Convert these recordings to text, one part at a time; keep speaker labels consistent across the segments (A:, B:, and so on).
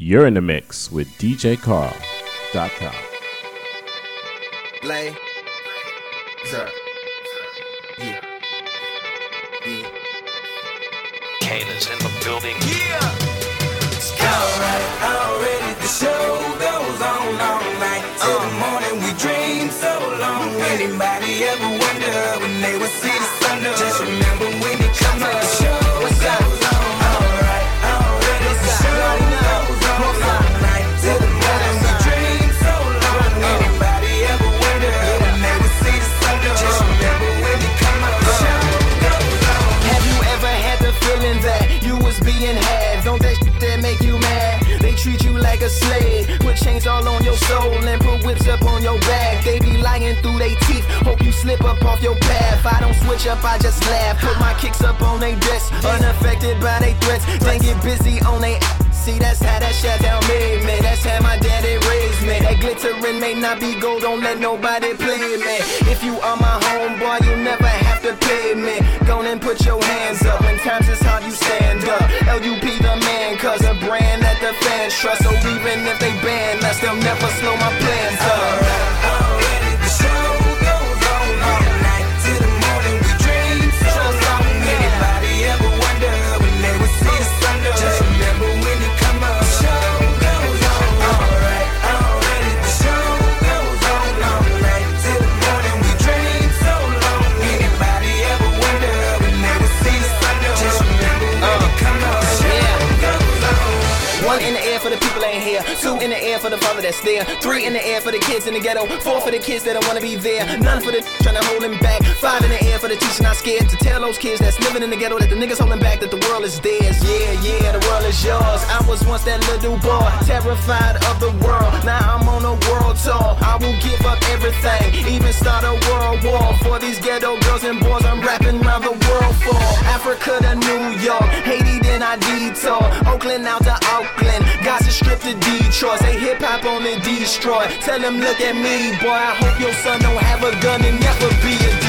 A: You're in the mix with DJCarl.com.
B: Lay. Sir. Yeah. Yeah.
C: Kane is in the building.
B: Yeah. Alright, already the show goes on all night. Till the uh. morning we dream so long. Anybody ever
D: soul and put whips up on your back. They be lying through they teeth, hope you slip up off your path. I don't switch up, I just laugh. Put my kicks up on they desk, unaffected by they threats. Then get busy on they See, that's how that shit down made me. That's how my daddy raised me. That glittering may not be gold, don't let nobody play me. If you are my homeboy, you never have to pay me. Go and put your hands up. When times is hard, you stand up. LUP the man, cause a brand that the fans trust. So even if they ban us, they'll never slow my plans up. People ain't here. Two in the air for the father that's there. Three in the air for the kids in the ghetto. Four for the kids that don't wanna be there. None for the trying to hold them back. Five in the air for the teacher not scared to tell those kids that's living in the ghetto that the niggas holding back that the world is theirs. Yeah, yeah, the world is yours. I was once that little boy, terrified of the world. Now I'm on a world tour. I will give up everything, even start a world war for these ghetto girls and boys. I'm rapping around the world for Africa to New York, Haiti then I detour, Oakland out to Auckland, Gaza Strip to Detroit. Say hip hop on the destroy. Tell them look at me, boy. I hope your son don't have a gun and never be a D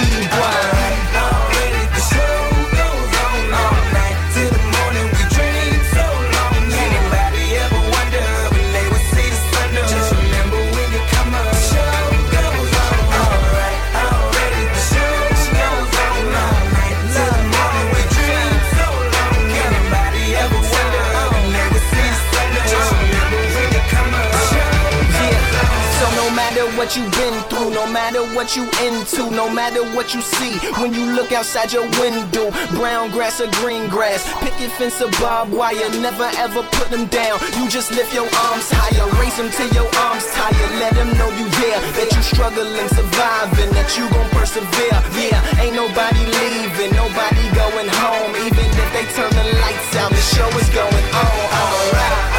D: what you've been through, no matter what you into, no matter what you see, when you look outside your window, brown grass or green grass, picket fence or barbed wire, never ever put them down. You just lift your arms higher, raise them till your arms tired. Let them know you there, that you struggling, surviving, that you gon' persevere. Yeah, ain't nobody leaving, nobody going home, even if they turn the lights out, the show is going on. Alright.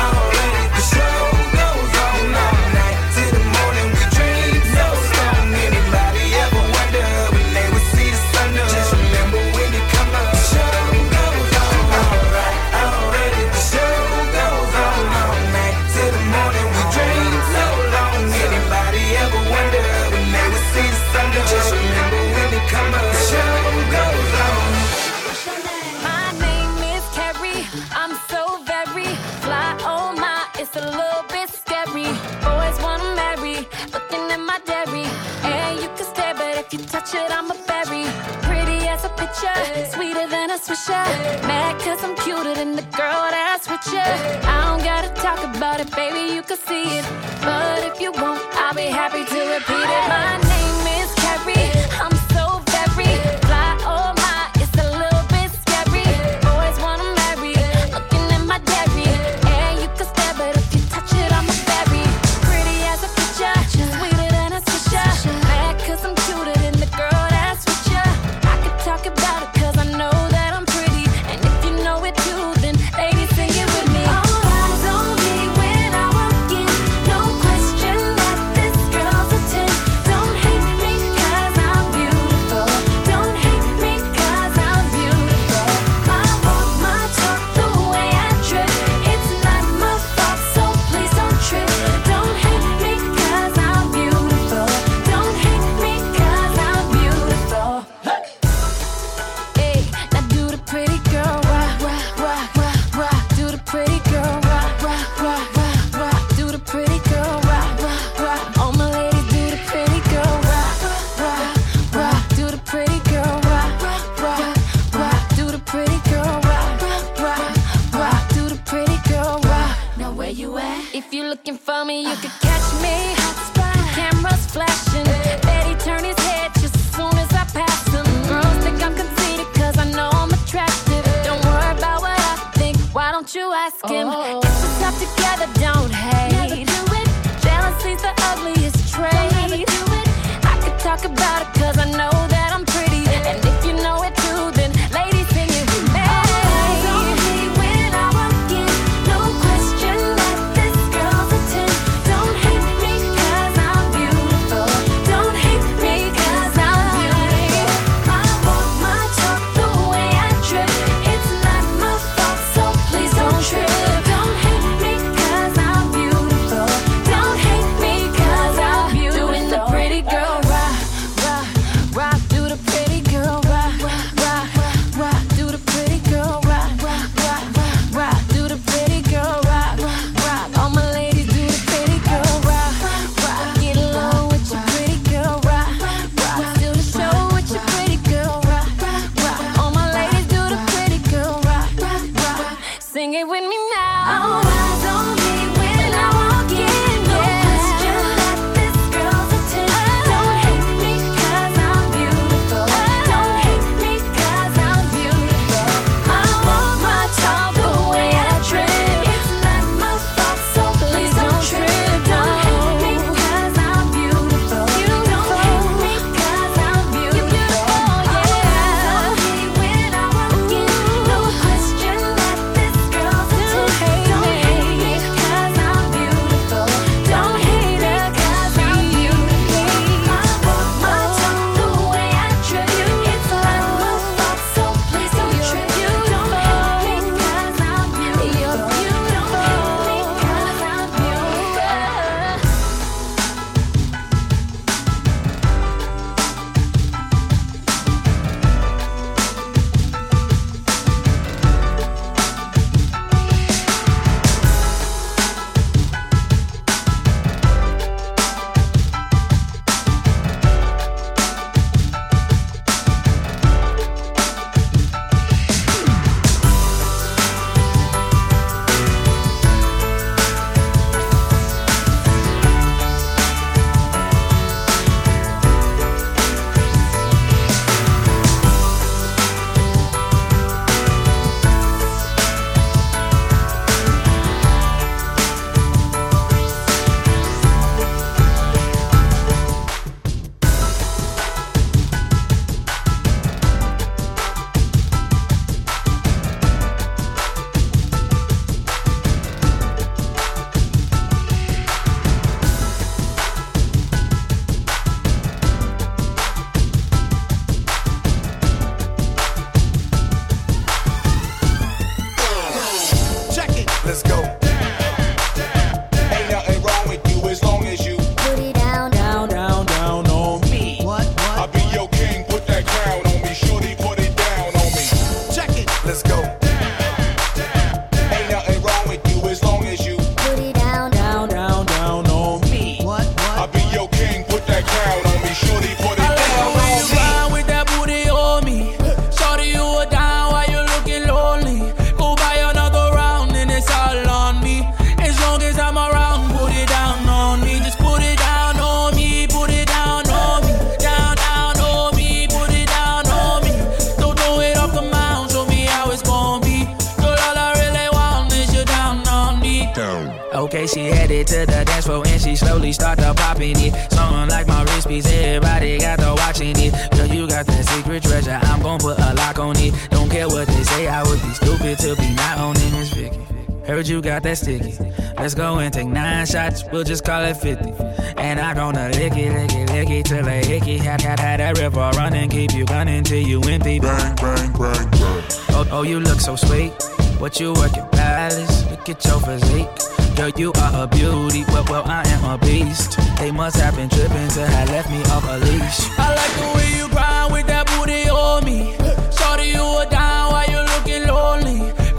E: got that sticky. Let's go and take nine shots, we'll just call it 50. And I'm gonna lick it, lick it, lick it till a hickey. Had, had, had that river running, keep you running till you empty.
F: Bang, bang, bang, bang.
E: Oh, oh, you look so sweet. What you working, palace? Look at your physique. Girl, you are a beauty. but well, I am a beast. They must have been tripping to have left me off a leash. I like the way you grind with that booty on me. Sorry you were down while you looking lonely.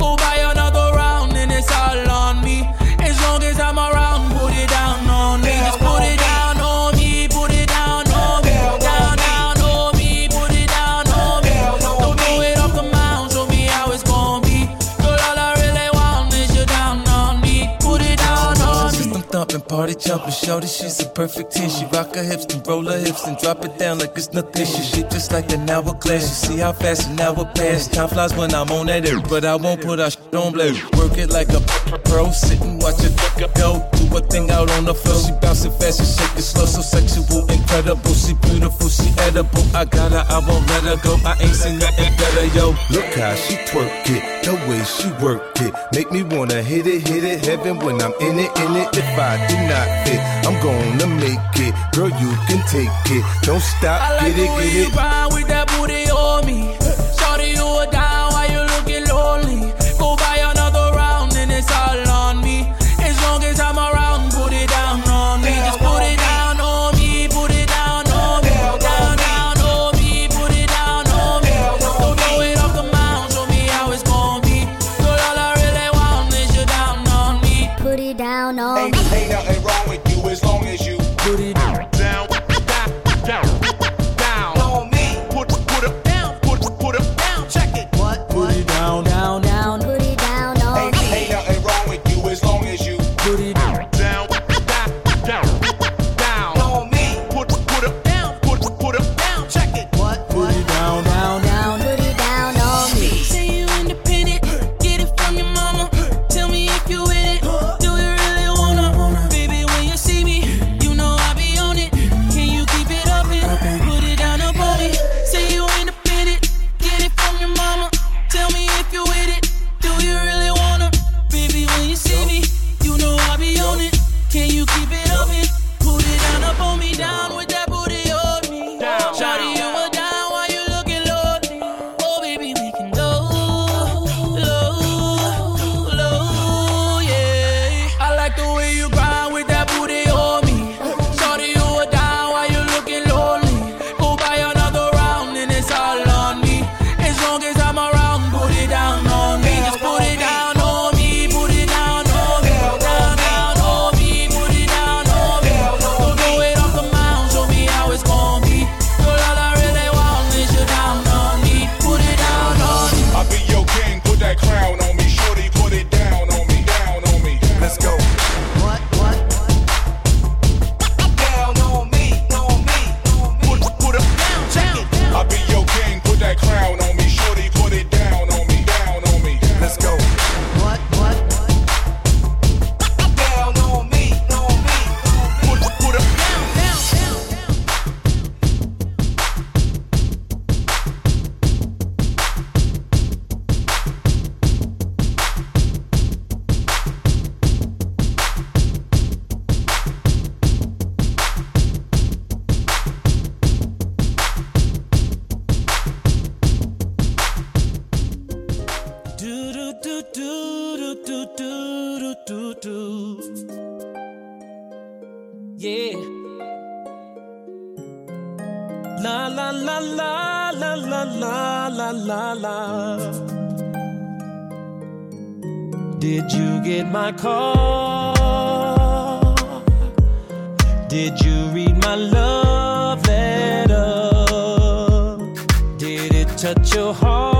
G: jumping. Shorty, she's a perfect 10. She rock her hips and roll her hips and drop it down like it's nothing. She shit just like an hourglass. You see how fast an hour pass. Time flies when I'm on that air, but I won't put our shit on blast. Work it like a pro, sit and watch it go. Do a thing out on the floor. She bouncing fast and shake it slow, so sexual, incredible. She beautiful, she edible. I got her, I won't let her go. I ain't seen nothing better, yo.
H: Look how she twerk it. The way she worked it make me wanna hit it, hit it, heaven when I'm in it, in it. If I do not fit, I'm gonna make it. Girl, you can take it. Don't stop,
I: like
H: get it, get
I: it. Yeah. La la la la la la la la la. Did you get my call? Did you read my love letter? Did it touch your heart?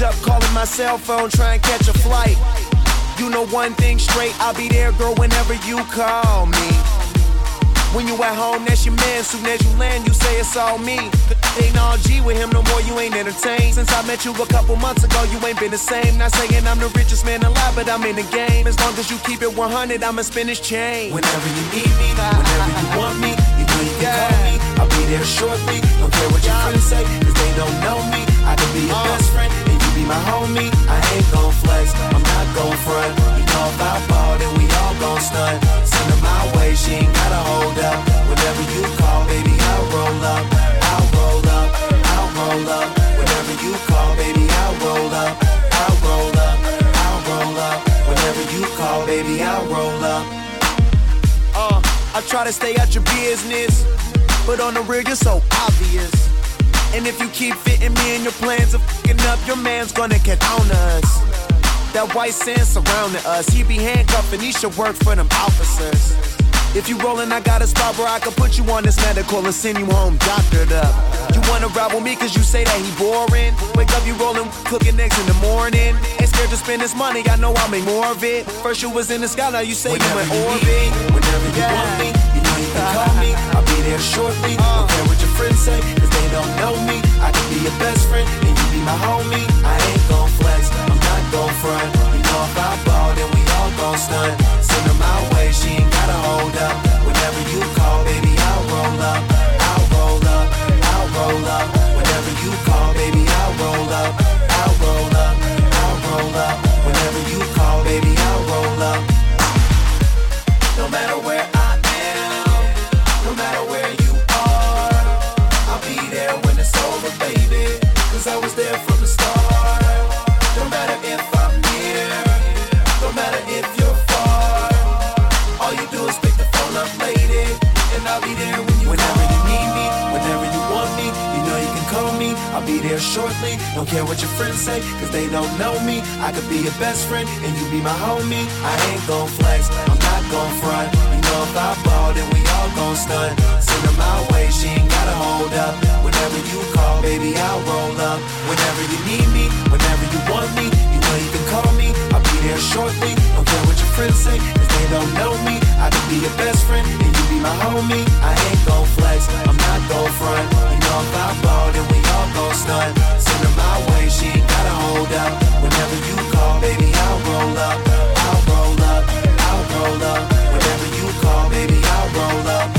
J: Luggage up, calling my cell phone, trying to catch a flight. You know one thing straight, I'll be there, girl, whenever you call me. When you at home, that's your man. Soon as you land, you say it's all me. Ain't all G with him no more, you ain't entertained. Since I met you a couple months ago, you ain't been the same. Not saying I'm the richest man alive, but I'm in the game. As long as you keep it 100, I'ma spin this chain. Whenever you need me, whenever you want me, you know you can call me. I'll be there shortly. Don't care what your friends say, cause they don't know me. I can be your uh. best friend, and my homie. I ain't gon' flex, I'm not gon' front. You know if ball, then we all gon' stunt. Send her my way, she ain't gotta hold up. Whenever you call, baby, I'll roll up. I'll roll up, I'll roll up. Whenever you call, baby, I'll roll up. I'll roll up, I'll roll up. Whenever you call, baby, I'll roll up. Uh, I try to stay out your business, but on the real, you're so obvious. And if you keep fitting me in your plans of fucking up, your man's gonna get on us. That white sand surrounding us, he be handcuffed and he should work for them officers. If you rollin', I got a spot where I can put you on this medical and send you home doctored up. You wanna ride with me cause you say that he boring. Wake up, you rollin', cooking eggs in the morning. Ain't scared to spend this money, I know I'll make more of it. First you was in the sky, now you say you in orbit. Whenever you want me, you know you can call me. I'll be there shortly. Uh. Don't care what your friends say, cause they don't know me. I can be your best friend, and you be my homie. I ain't gon' flex, I'm not gon' front. You know if I ball, then we all gon' stunt. Send her my way, she ain't gotta hold up. Don't care what your friends say, cause they don't know me. I could be your best friend, and you be my homie. I ain't gon' flex, I'm not gon' front. You know if I ball, then we all gon' stunt. Send her my way, she ain't gotta hold up. Whenever you call, baby, I'll roll up. Whenever you need me, whenever you want me, you know you can call me. I'll shortly. Don't care what your friends say, cause they don't know me. I could be your best friend, and you be my homie. I ain't gon' flex, I'm not gon' front. You know if I ball, then we all gon' stunt. Send her my way, she ain't gotta hold up. Whenever you call, baby, I'll roll up. I'll roll up, I'll roll up. Whenever you call, baby, I'll roll up.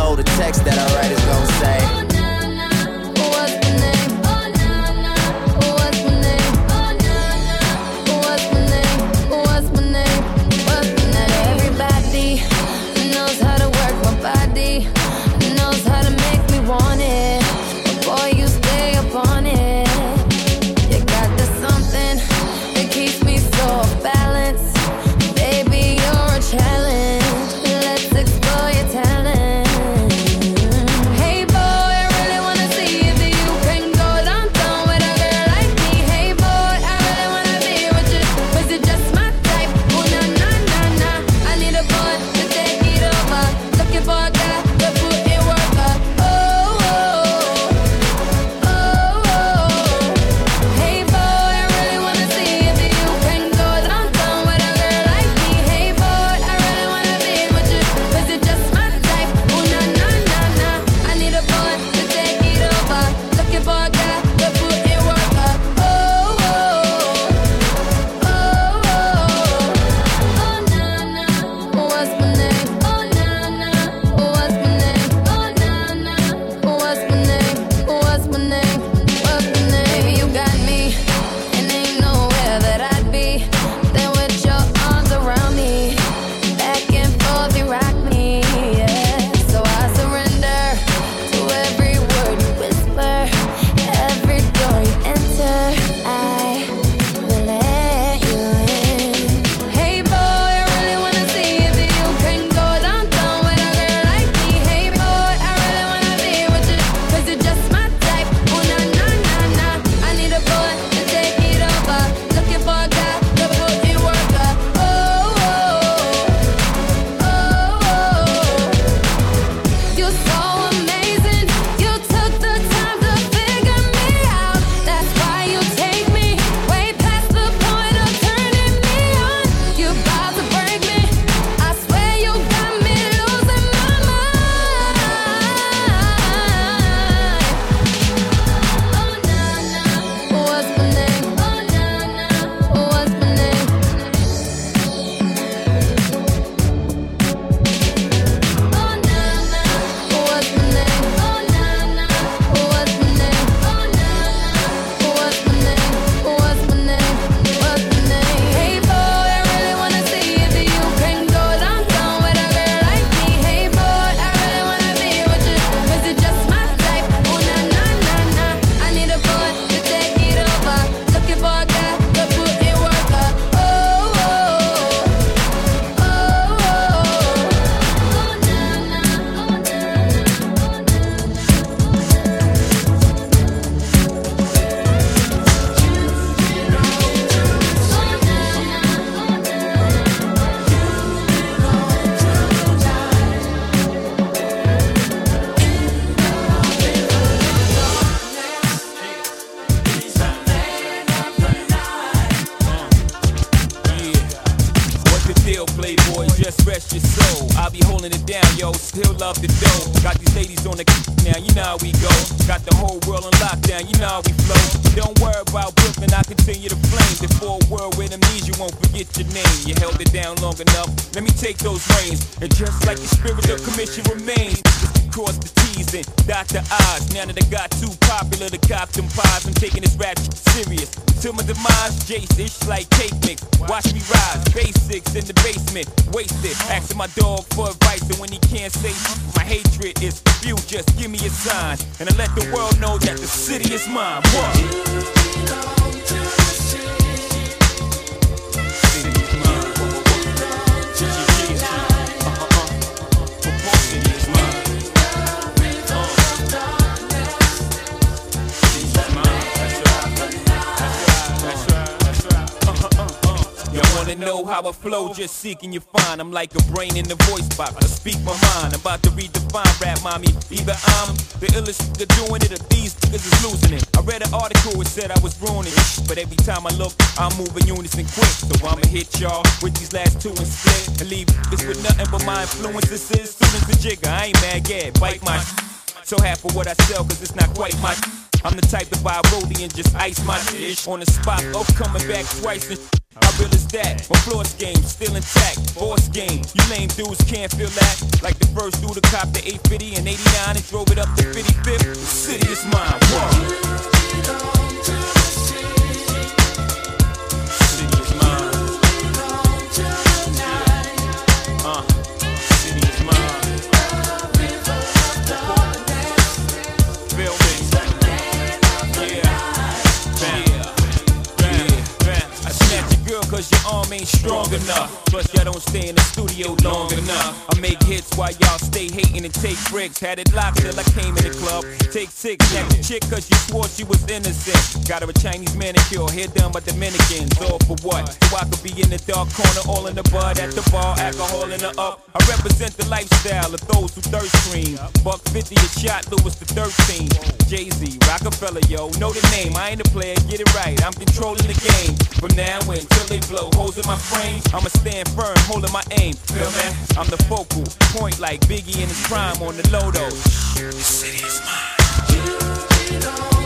K: Go, the text that I write is gonna say.
L: Still playboy, just rest your soul. I'll be holding it down, yo. Still love the dough. Got these ladies on the now, you know how we go. Got the whole world on lockdown, you know how we flow. Don't worry about Brooklyn, I continue to flame. Before a world with amnesia, won't forget your name. You held it down long enough. Let me take those reins. And just like the spirit of commission remains, cross the T's and dot the I's. Now that I got too popular to cop them pies, I'm taking this rap serious. Till my demise, Jace, it's like cake mix. Watch me rise, basics in the basement, wasted. Asking my dog for advice, and when he can't say my hatred is you, just give me a sign. And I let the world know that the city is mine. What? You wanna know how I flow, just seeking you find. I'm like a brain in the voice box. I speak my mind. I'm about to redefine rap, mommy. Either I'm the illest nigga doing it, or these niggas is losing it. I read an article, it said I was ruining it. But every time I look, I'm moving unison quick. So I'ma hit y'all with these last two and split. And leave this with nothing but my influence. This influences. Students the jigger, I ain't mad, yeah, bite my so half of what I sell, cause it's not quite my I'm the type to buy rollie and just ice my dish on the spot. Oh, coming back twice and how real is that? My floor game still intact. Boss game, you lame dudes can't feel that. Like the first dude to cop the 850 and 89 and drove it up to 55th. The city is mine. Whoa. Chinese manicure, hair done by Dominicans. All for what? So I could be in the dark corner, all in the bud at the bar, alcohol in the up. I represent the lifestyle of those who thirst cream. Buck 50 a shot, Louis the 13. Jay Z, Rockefeller, yo, know the name. I ain't a player, get it right. I'm controlling the game. From now until they blow holes in my frame, I'ma stand firm, holding my aim. Feel me? I'm the focal point like Biggie in his prime on the Lodo. The city is mine. Uh-huh,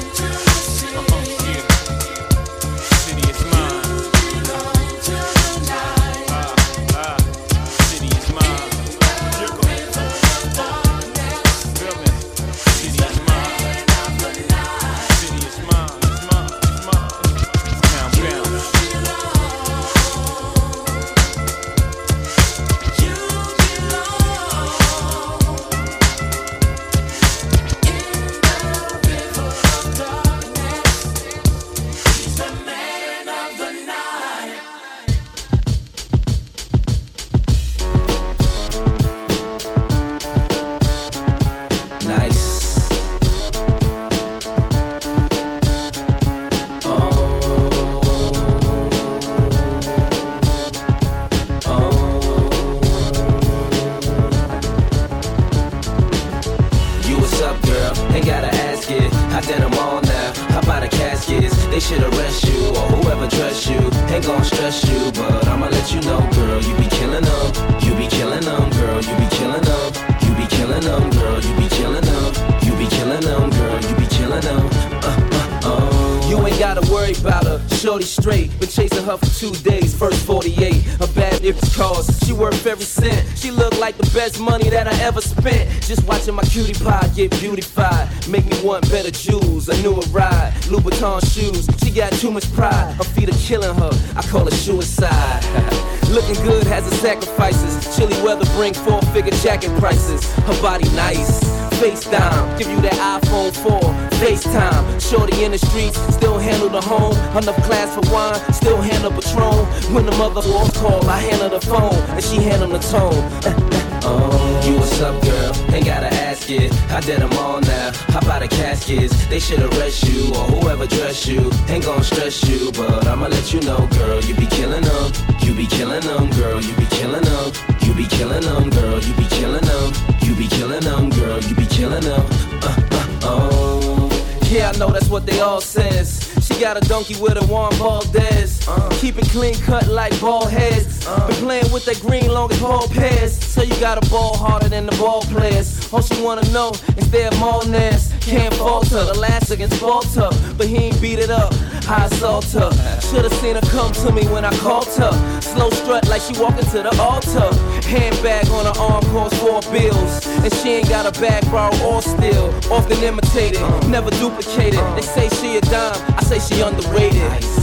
M: best money that I ever spent. Just watching my cutie pie get beautified. Make me want better jewels. A newer ride. Louboutin shoes. She got too much pride. Her feet are killing her. I call it suicide. Looking good has its sacrifices. Chilly weather bring four figure jacket prices. Her body nice. FaceTime, give you that iPhone 4. FaceTime, shorty in the streets, still handle the home. Enough class for wine, still handle Patron. When the mother walks call, I handle the phone, and she handle the tone. Oh, you what's up, girl? Ain't gotta ask it. I did them all now. How about the caskets? They should arrest you or whoever dressed you. Ain't gon' stress you, but I'ma let you know, girl. You be killing them. You be killing them, girl. You be killing them. You be killing them, girl. You be killing them. You be killing them, girl. You be killing them. Uh, uh, oh. Yeah, I know that's what they all says. She got a donkey with a Juan Valdez. Uh. Keep it clean cut like ball heads. Uh. Been playing with that green long as ball pairs. So you got a ball harder than the ball players. All she wanna know is their Molness. Can't falter, the last against Falter, but he ain't beat it up. I assault her. Should've seen her come to me when I called her. Slow strut like she walking to the altar. Handbag on her arm costs four bills. And she ain't got a borrowed or steal. Often imitated, never duplicated. They say she a dime, I say she underrated.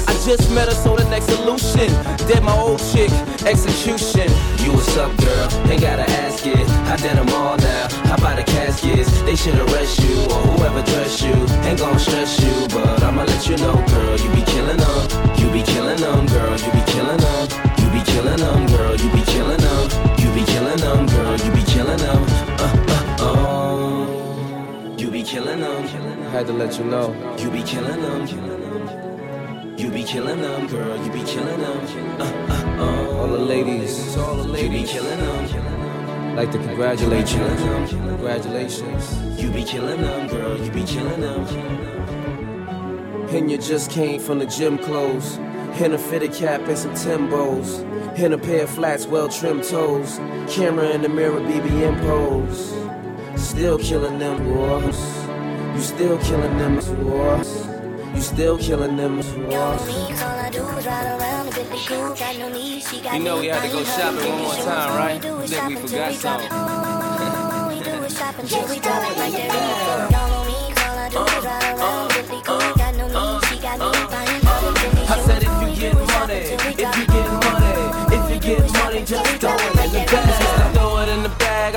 M: I just met her, so the next solution. Dead my old chick, execution.
N: You what's up, girl? Ain't gotta ask it. I did them all now. How about the caskets? They should arrest you or whoever dress you. Ain't gon' stress you, but I'ma let you know, girl. You be killing them. You be killing them, girl. You be killing them. You be killing them, girl. You be killing them. You be killing them, girl. You be killing them. Uh, uh, oh. You be killing them.
M: Had to let you know.
N: You be killing them. You be killing them, girl. You be killing them. Uh, uh, oh.
M: All the ladies, all the
N: You be killing them.
M: Like to congratulate you. Congratulations.
N: You be killing them, girl. You be killing them.
M: And you just came from the gym clothes. In a fitted cap and some Timbos. In a pair of flats, well trimmed toes. Camera in the mirror, BBM pose. Still killing them boys. You still killing them boys. You still killing them boys.
O: You know we had to go shopping one more time, right? Think we forgot something.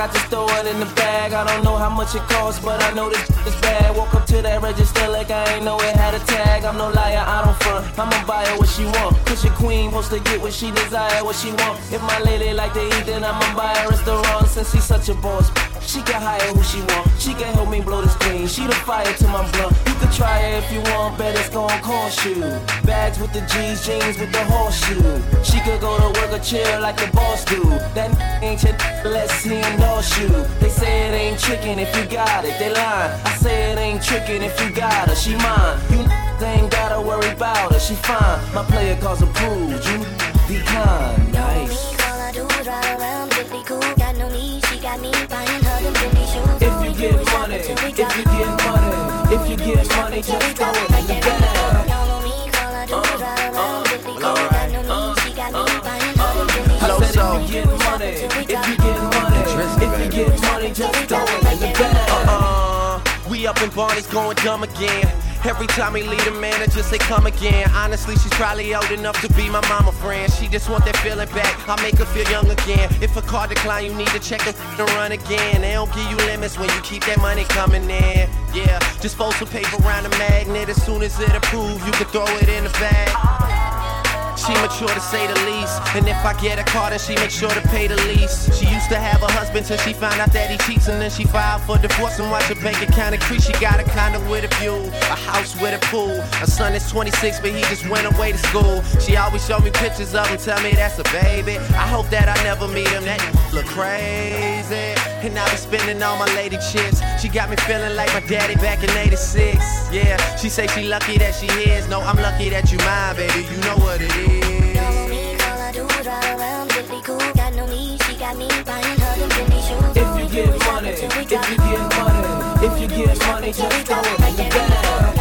M: I just throw it in the bag. I don't know how much it costs, but I know this is bad. Walk up to that register like I ain't know it had a tag. I'm no liar, I don't front. I'ma buy her what she want. Your queen supposed to get what she desire, what she want. If my lady like to eat, then I'ma buy her restaurant. Since she's such a boss, she can hire who she want. She can help me blow the screen. She the fire to my blunt. You can try it if you want, bet it's gonna cost you. Bags with the G's, jeans with the horseshoe. She could go to work or chill like the boss do. That ain't your let's see endorse you. They say it ain't tricking if you got it, they lying. I say it ain't tricking if you got her, she mine. You ain't gotta worry about her, she fine. My player calls approved, you decline. Nice. If you get money, if you get money, if you get money, just throw it in the bag. I said if you get money, if you get money, if you get money, just throw it in the bag.
P: Uh, we up in Barney's going dumb again. Every time he leave the manager say come again. Honestly, she's probably old enough to be my mama friend. She just want that feeling back. I make her feel young again. If a car decline, you need to check the and run again. They don't give you limits when you keep that money coming in. Yeah, just fold some paper around the magnet. As soon as it approves, you can throw it in the bag. She mature to say the least. And if I get a car, then she make sure to pay the lease. She used to have a husband till she found out that he cheats. And then she filed for divorce and watched her bank account increase. She got a condo with a view, a house with a pool. Her son is 26, but he just went away to school. She always show me pictures of him, tell me that's a baby. I hope that I never meet him. That look crazy. And I be spending all my lady chips. She got me feeling like my daddy back in 86. Yeah, she say she lucky that she is. No, I'm lucky that you mine, baby. You know what it is.
M: If you get money, if you get money, if you get money, just throw it in the bag.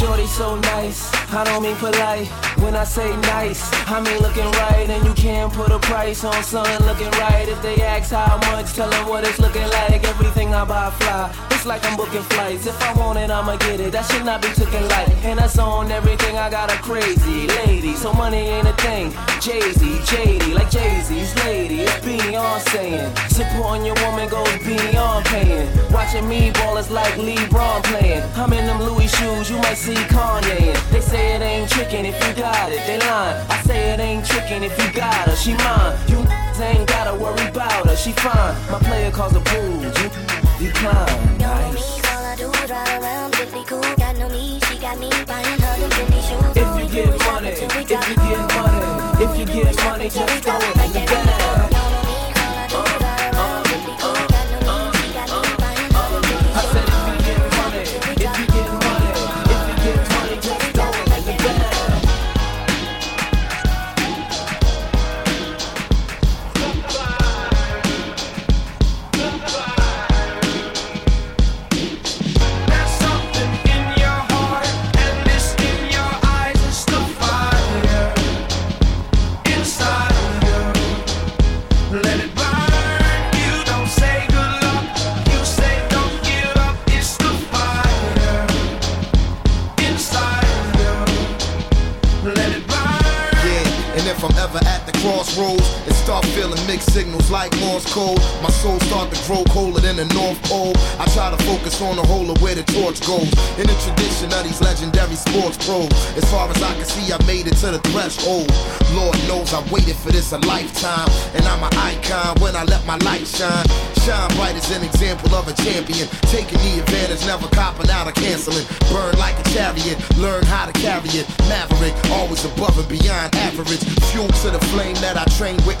M: Yo. Shorty so nice, I don't mean polite. When I say nice, I mean looking right, and you can't put a price on something looking right. If they ask how much, tell them what it's looking like. Everything I buy fly. It's like I'm booking flights. If I want it, I'ma get it. That should not be taken light. And that's on everything. I got a crazy lady, so money ain't a thing. Jay Z, JD, like Jay Z's lady. It's Beyonce. Supporting your woman goes beyond paying. Watching me ball is like LeBron playing. I'm in them Louis shoes, you might see Kanye. in. They say it ain't tricking if you got it. They lying. I say it ain't tricking if you got her. She mine. You ain't gotta worry about her. She fine. My player calls approved. You decline. Nice. If you get money, if you get money, if you get money, just throw it in the bag.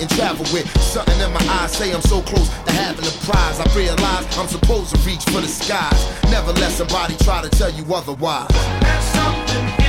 Q: And travel with. Something in my eyes say I'm so close to having a prize. I realize I'm supposed to reach for the skies. Never let somebody try to tell you otherwise.
R: There's something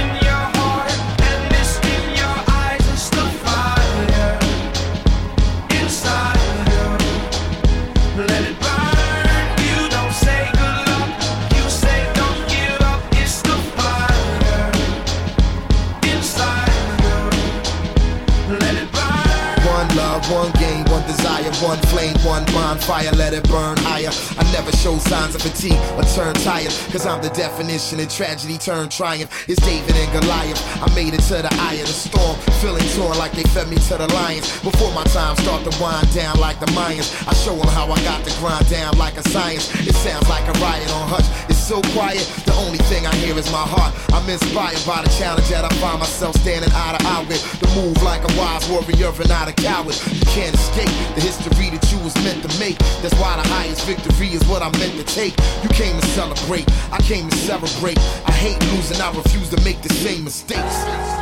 Q: One game, one desire, one flame, one bonfire, let it burn higher. I never show signs of fatigue or turn tired, cause I'm the definition of tragedy turned triumph. It's David and Goliath. I made it to the eye of the storm, feeling torn like they fed me to the lions. Before my time start to wind down like the Mayans, I show them how I got to grind down like a science. It sounds like a riot on hush. It's so quiet, only thing I hear is my heart. I'm inspired by the challenge that I find myself standing eye to eye with. The move like a wise warrior and not a coward. You can't escape the history that you was meant to make. That's why the highest victory is what I'm meant to take. You came to celebrate, I came to celebrate. I hate losing, I refuse to make the same mistakes.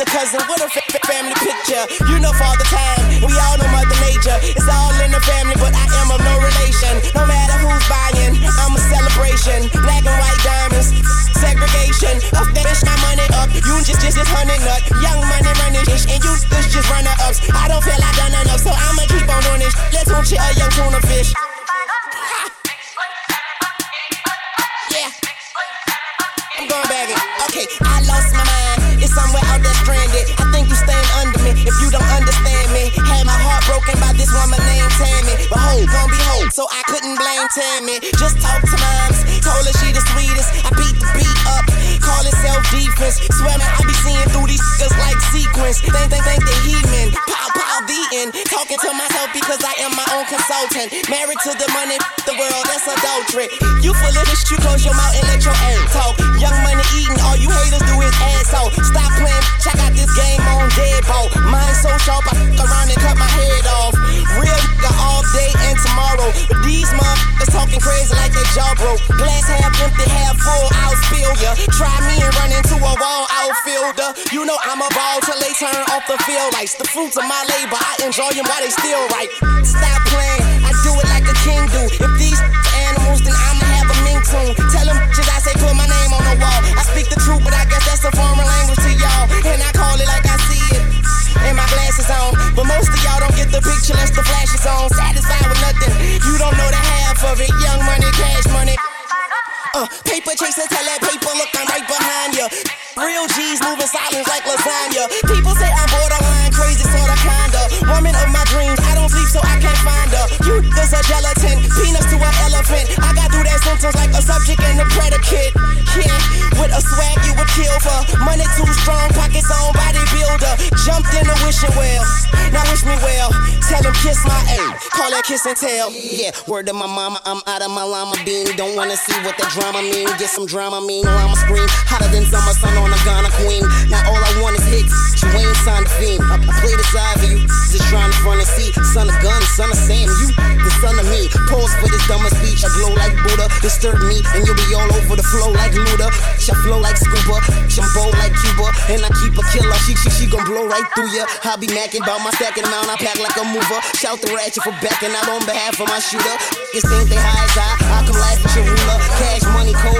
R: The cousin, know I'm a ball till they turn off the field lights. The fruits
D: of my labor, I enjoy them while they still right. Stop playing, I do it like a king do. If these animals, then I'ma have a mink tune. Tell them shit I say, put my name on the wall. I speak the truth, but I guess that's a foreign language to y'all. And I call it like I see it. And my glasses on, but most of y'all don't get the picture unless the flash is on. Satisfied with nothing, you don't know the half of it. Young money, cash money. Uh, paper chaser, tell that paper, look, I'm Real G's moving silence like lasagna. People say I'm borderline crazy, sorta kinda. Woman of my dreams, I don't sleep, so I can't find her. You there's a gelatin, peanuts to an elephant. I got through that sentence like a subject and a predicate. Yeah, with a swag you would kill for. Money too strong, pockets on body Jumped in the wishing well. Now wish me well. Tell him kiss my ass. Call that kiss and tell. Yeah, word to my mama, I'm out of my llama bean. Don't wanna see what that drama mean. Get some drama mean. Llama scream. Hotter than summer sun on a Ghana queen. Now all I want is hits. You ain't signed the theme. I, I play the side for you. Just trying to front and see. Son of gun, son of Sam. You, the son of me. Pause for this dumbest speech. I glow like Buddha. Disturb me, and you'll be all over the flow like Luda. I flow like scuba. bold like Cuba. And I keep a killer. She, she, she gon' blow right through ya. I be macking about my second amount, I pack like a mover. Shout the ratchet for backing out on behalf of my shooter. Niggas think they high as I, I come last with your ruler. Cash money, cold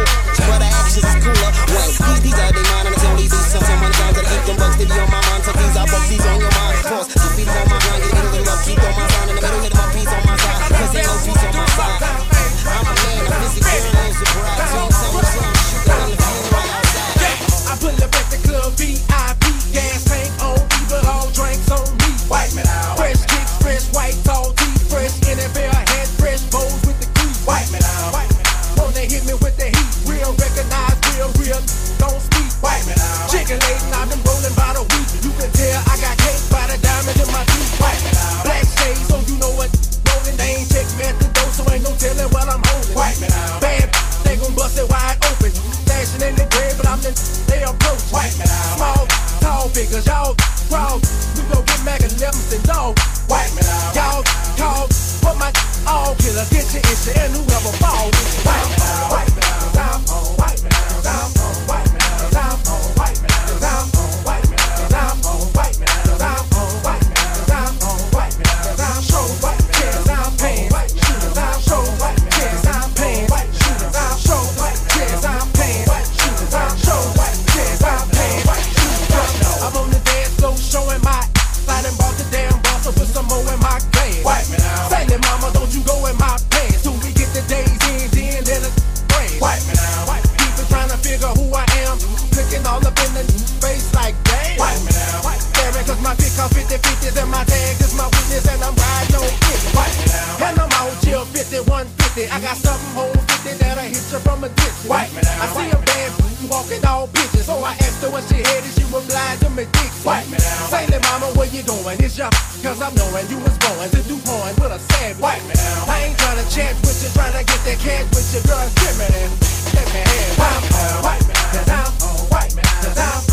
S: at 150. I got something whole 50 that I hit you from a distance. White, man, I see a band walking all bitches. So I asked her where she headed, she replied to me, dick. White, man, say to mama, where you going? It's your cause I'm knowing you was born to do porn with a sad white man. I ain't trying to chat with you, trying to get that cash with your girl, shit, man. That man, white man, white man, cause I'm white man, cause I'm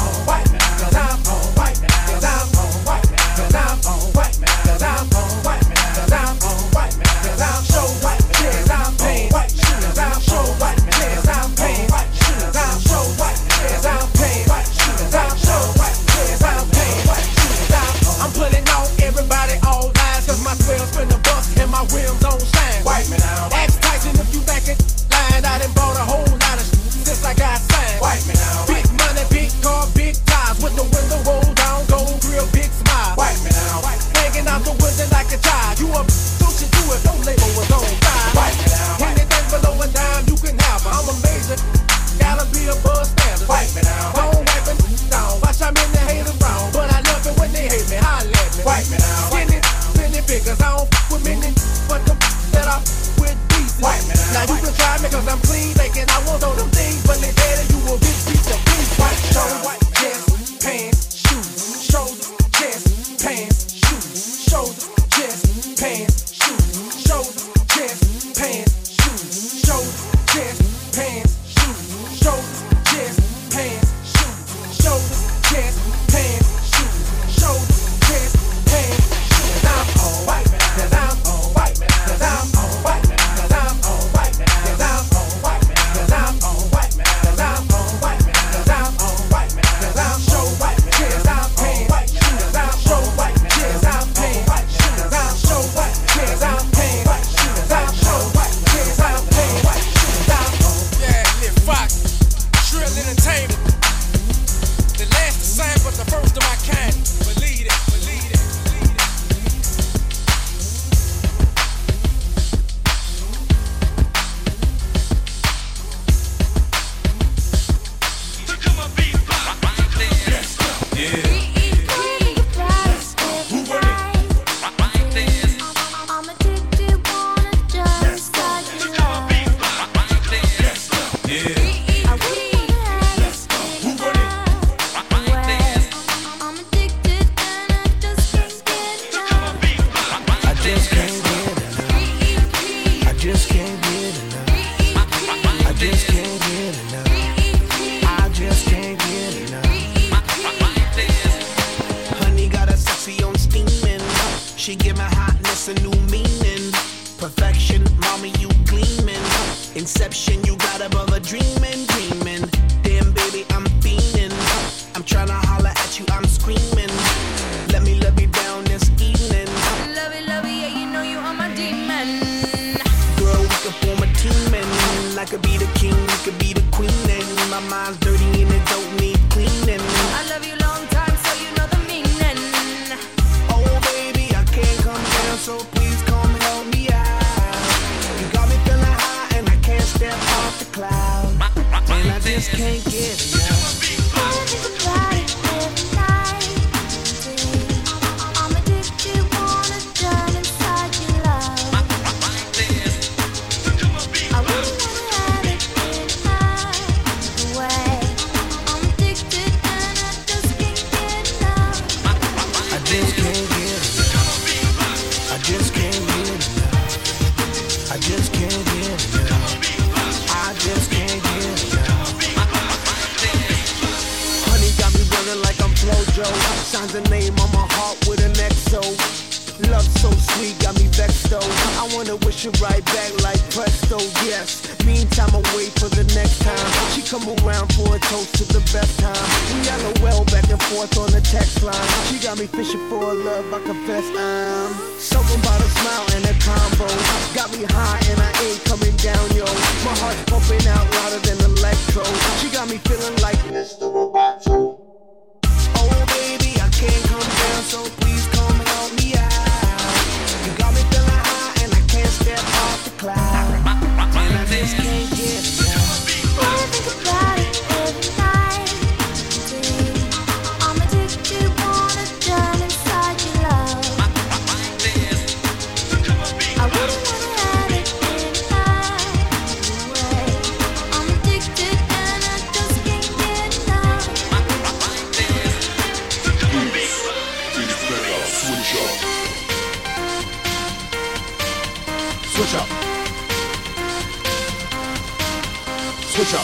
T: pressure.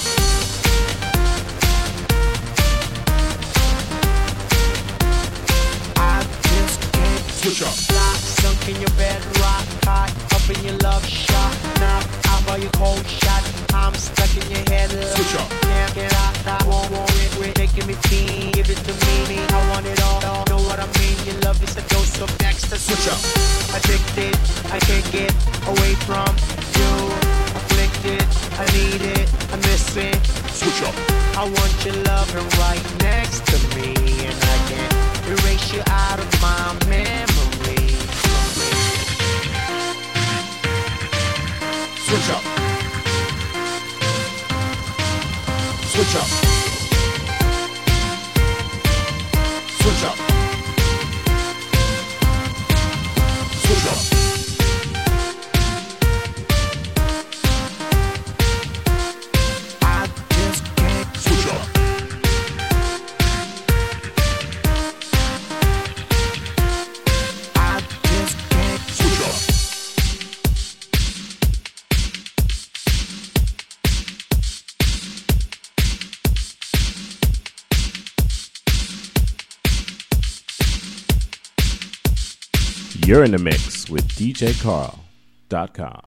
T: I
U: switch up.
T: Fly, sunk in your bed, rock hot, up in your love shot. Knock out by your cold shot. I'm stuck in your head. Look.
U: Switch up.
T: Can't get out. I won't want it. We're making me feel. Give it to me. I want it all. all. Know what I mean? Your love is a dose of next.
U: Switch up.
T: Addicted. I can't get away from I need it, I miss it.
U: Switch up.
T: I want your love right next to me, and I can't erase you out of my memory.
U: Switch up. Switch up. Switch up. You're in the mix with DJCarl.com.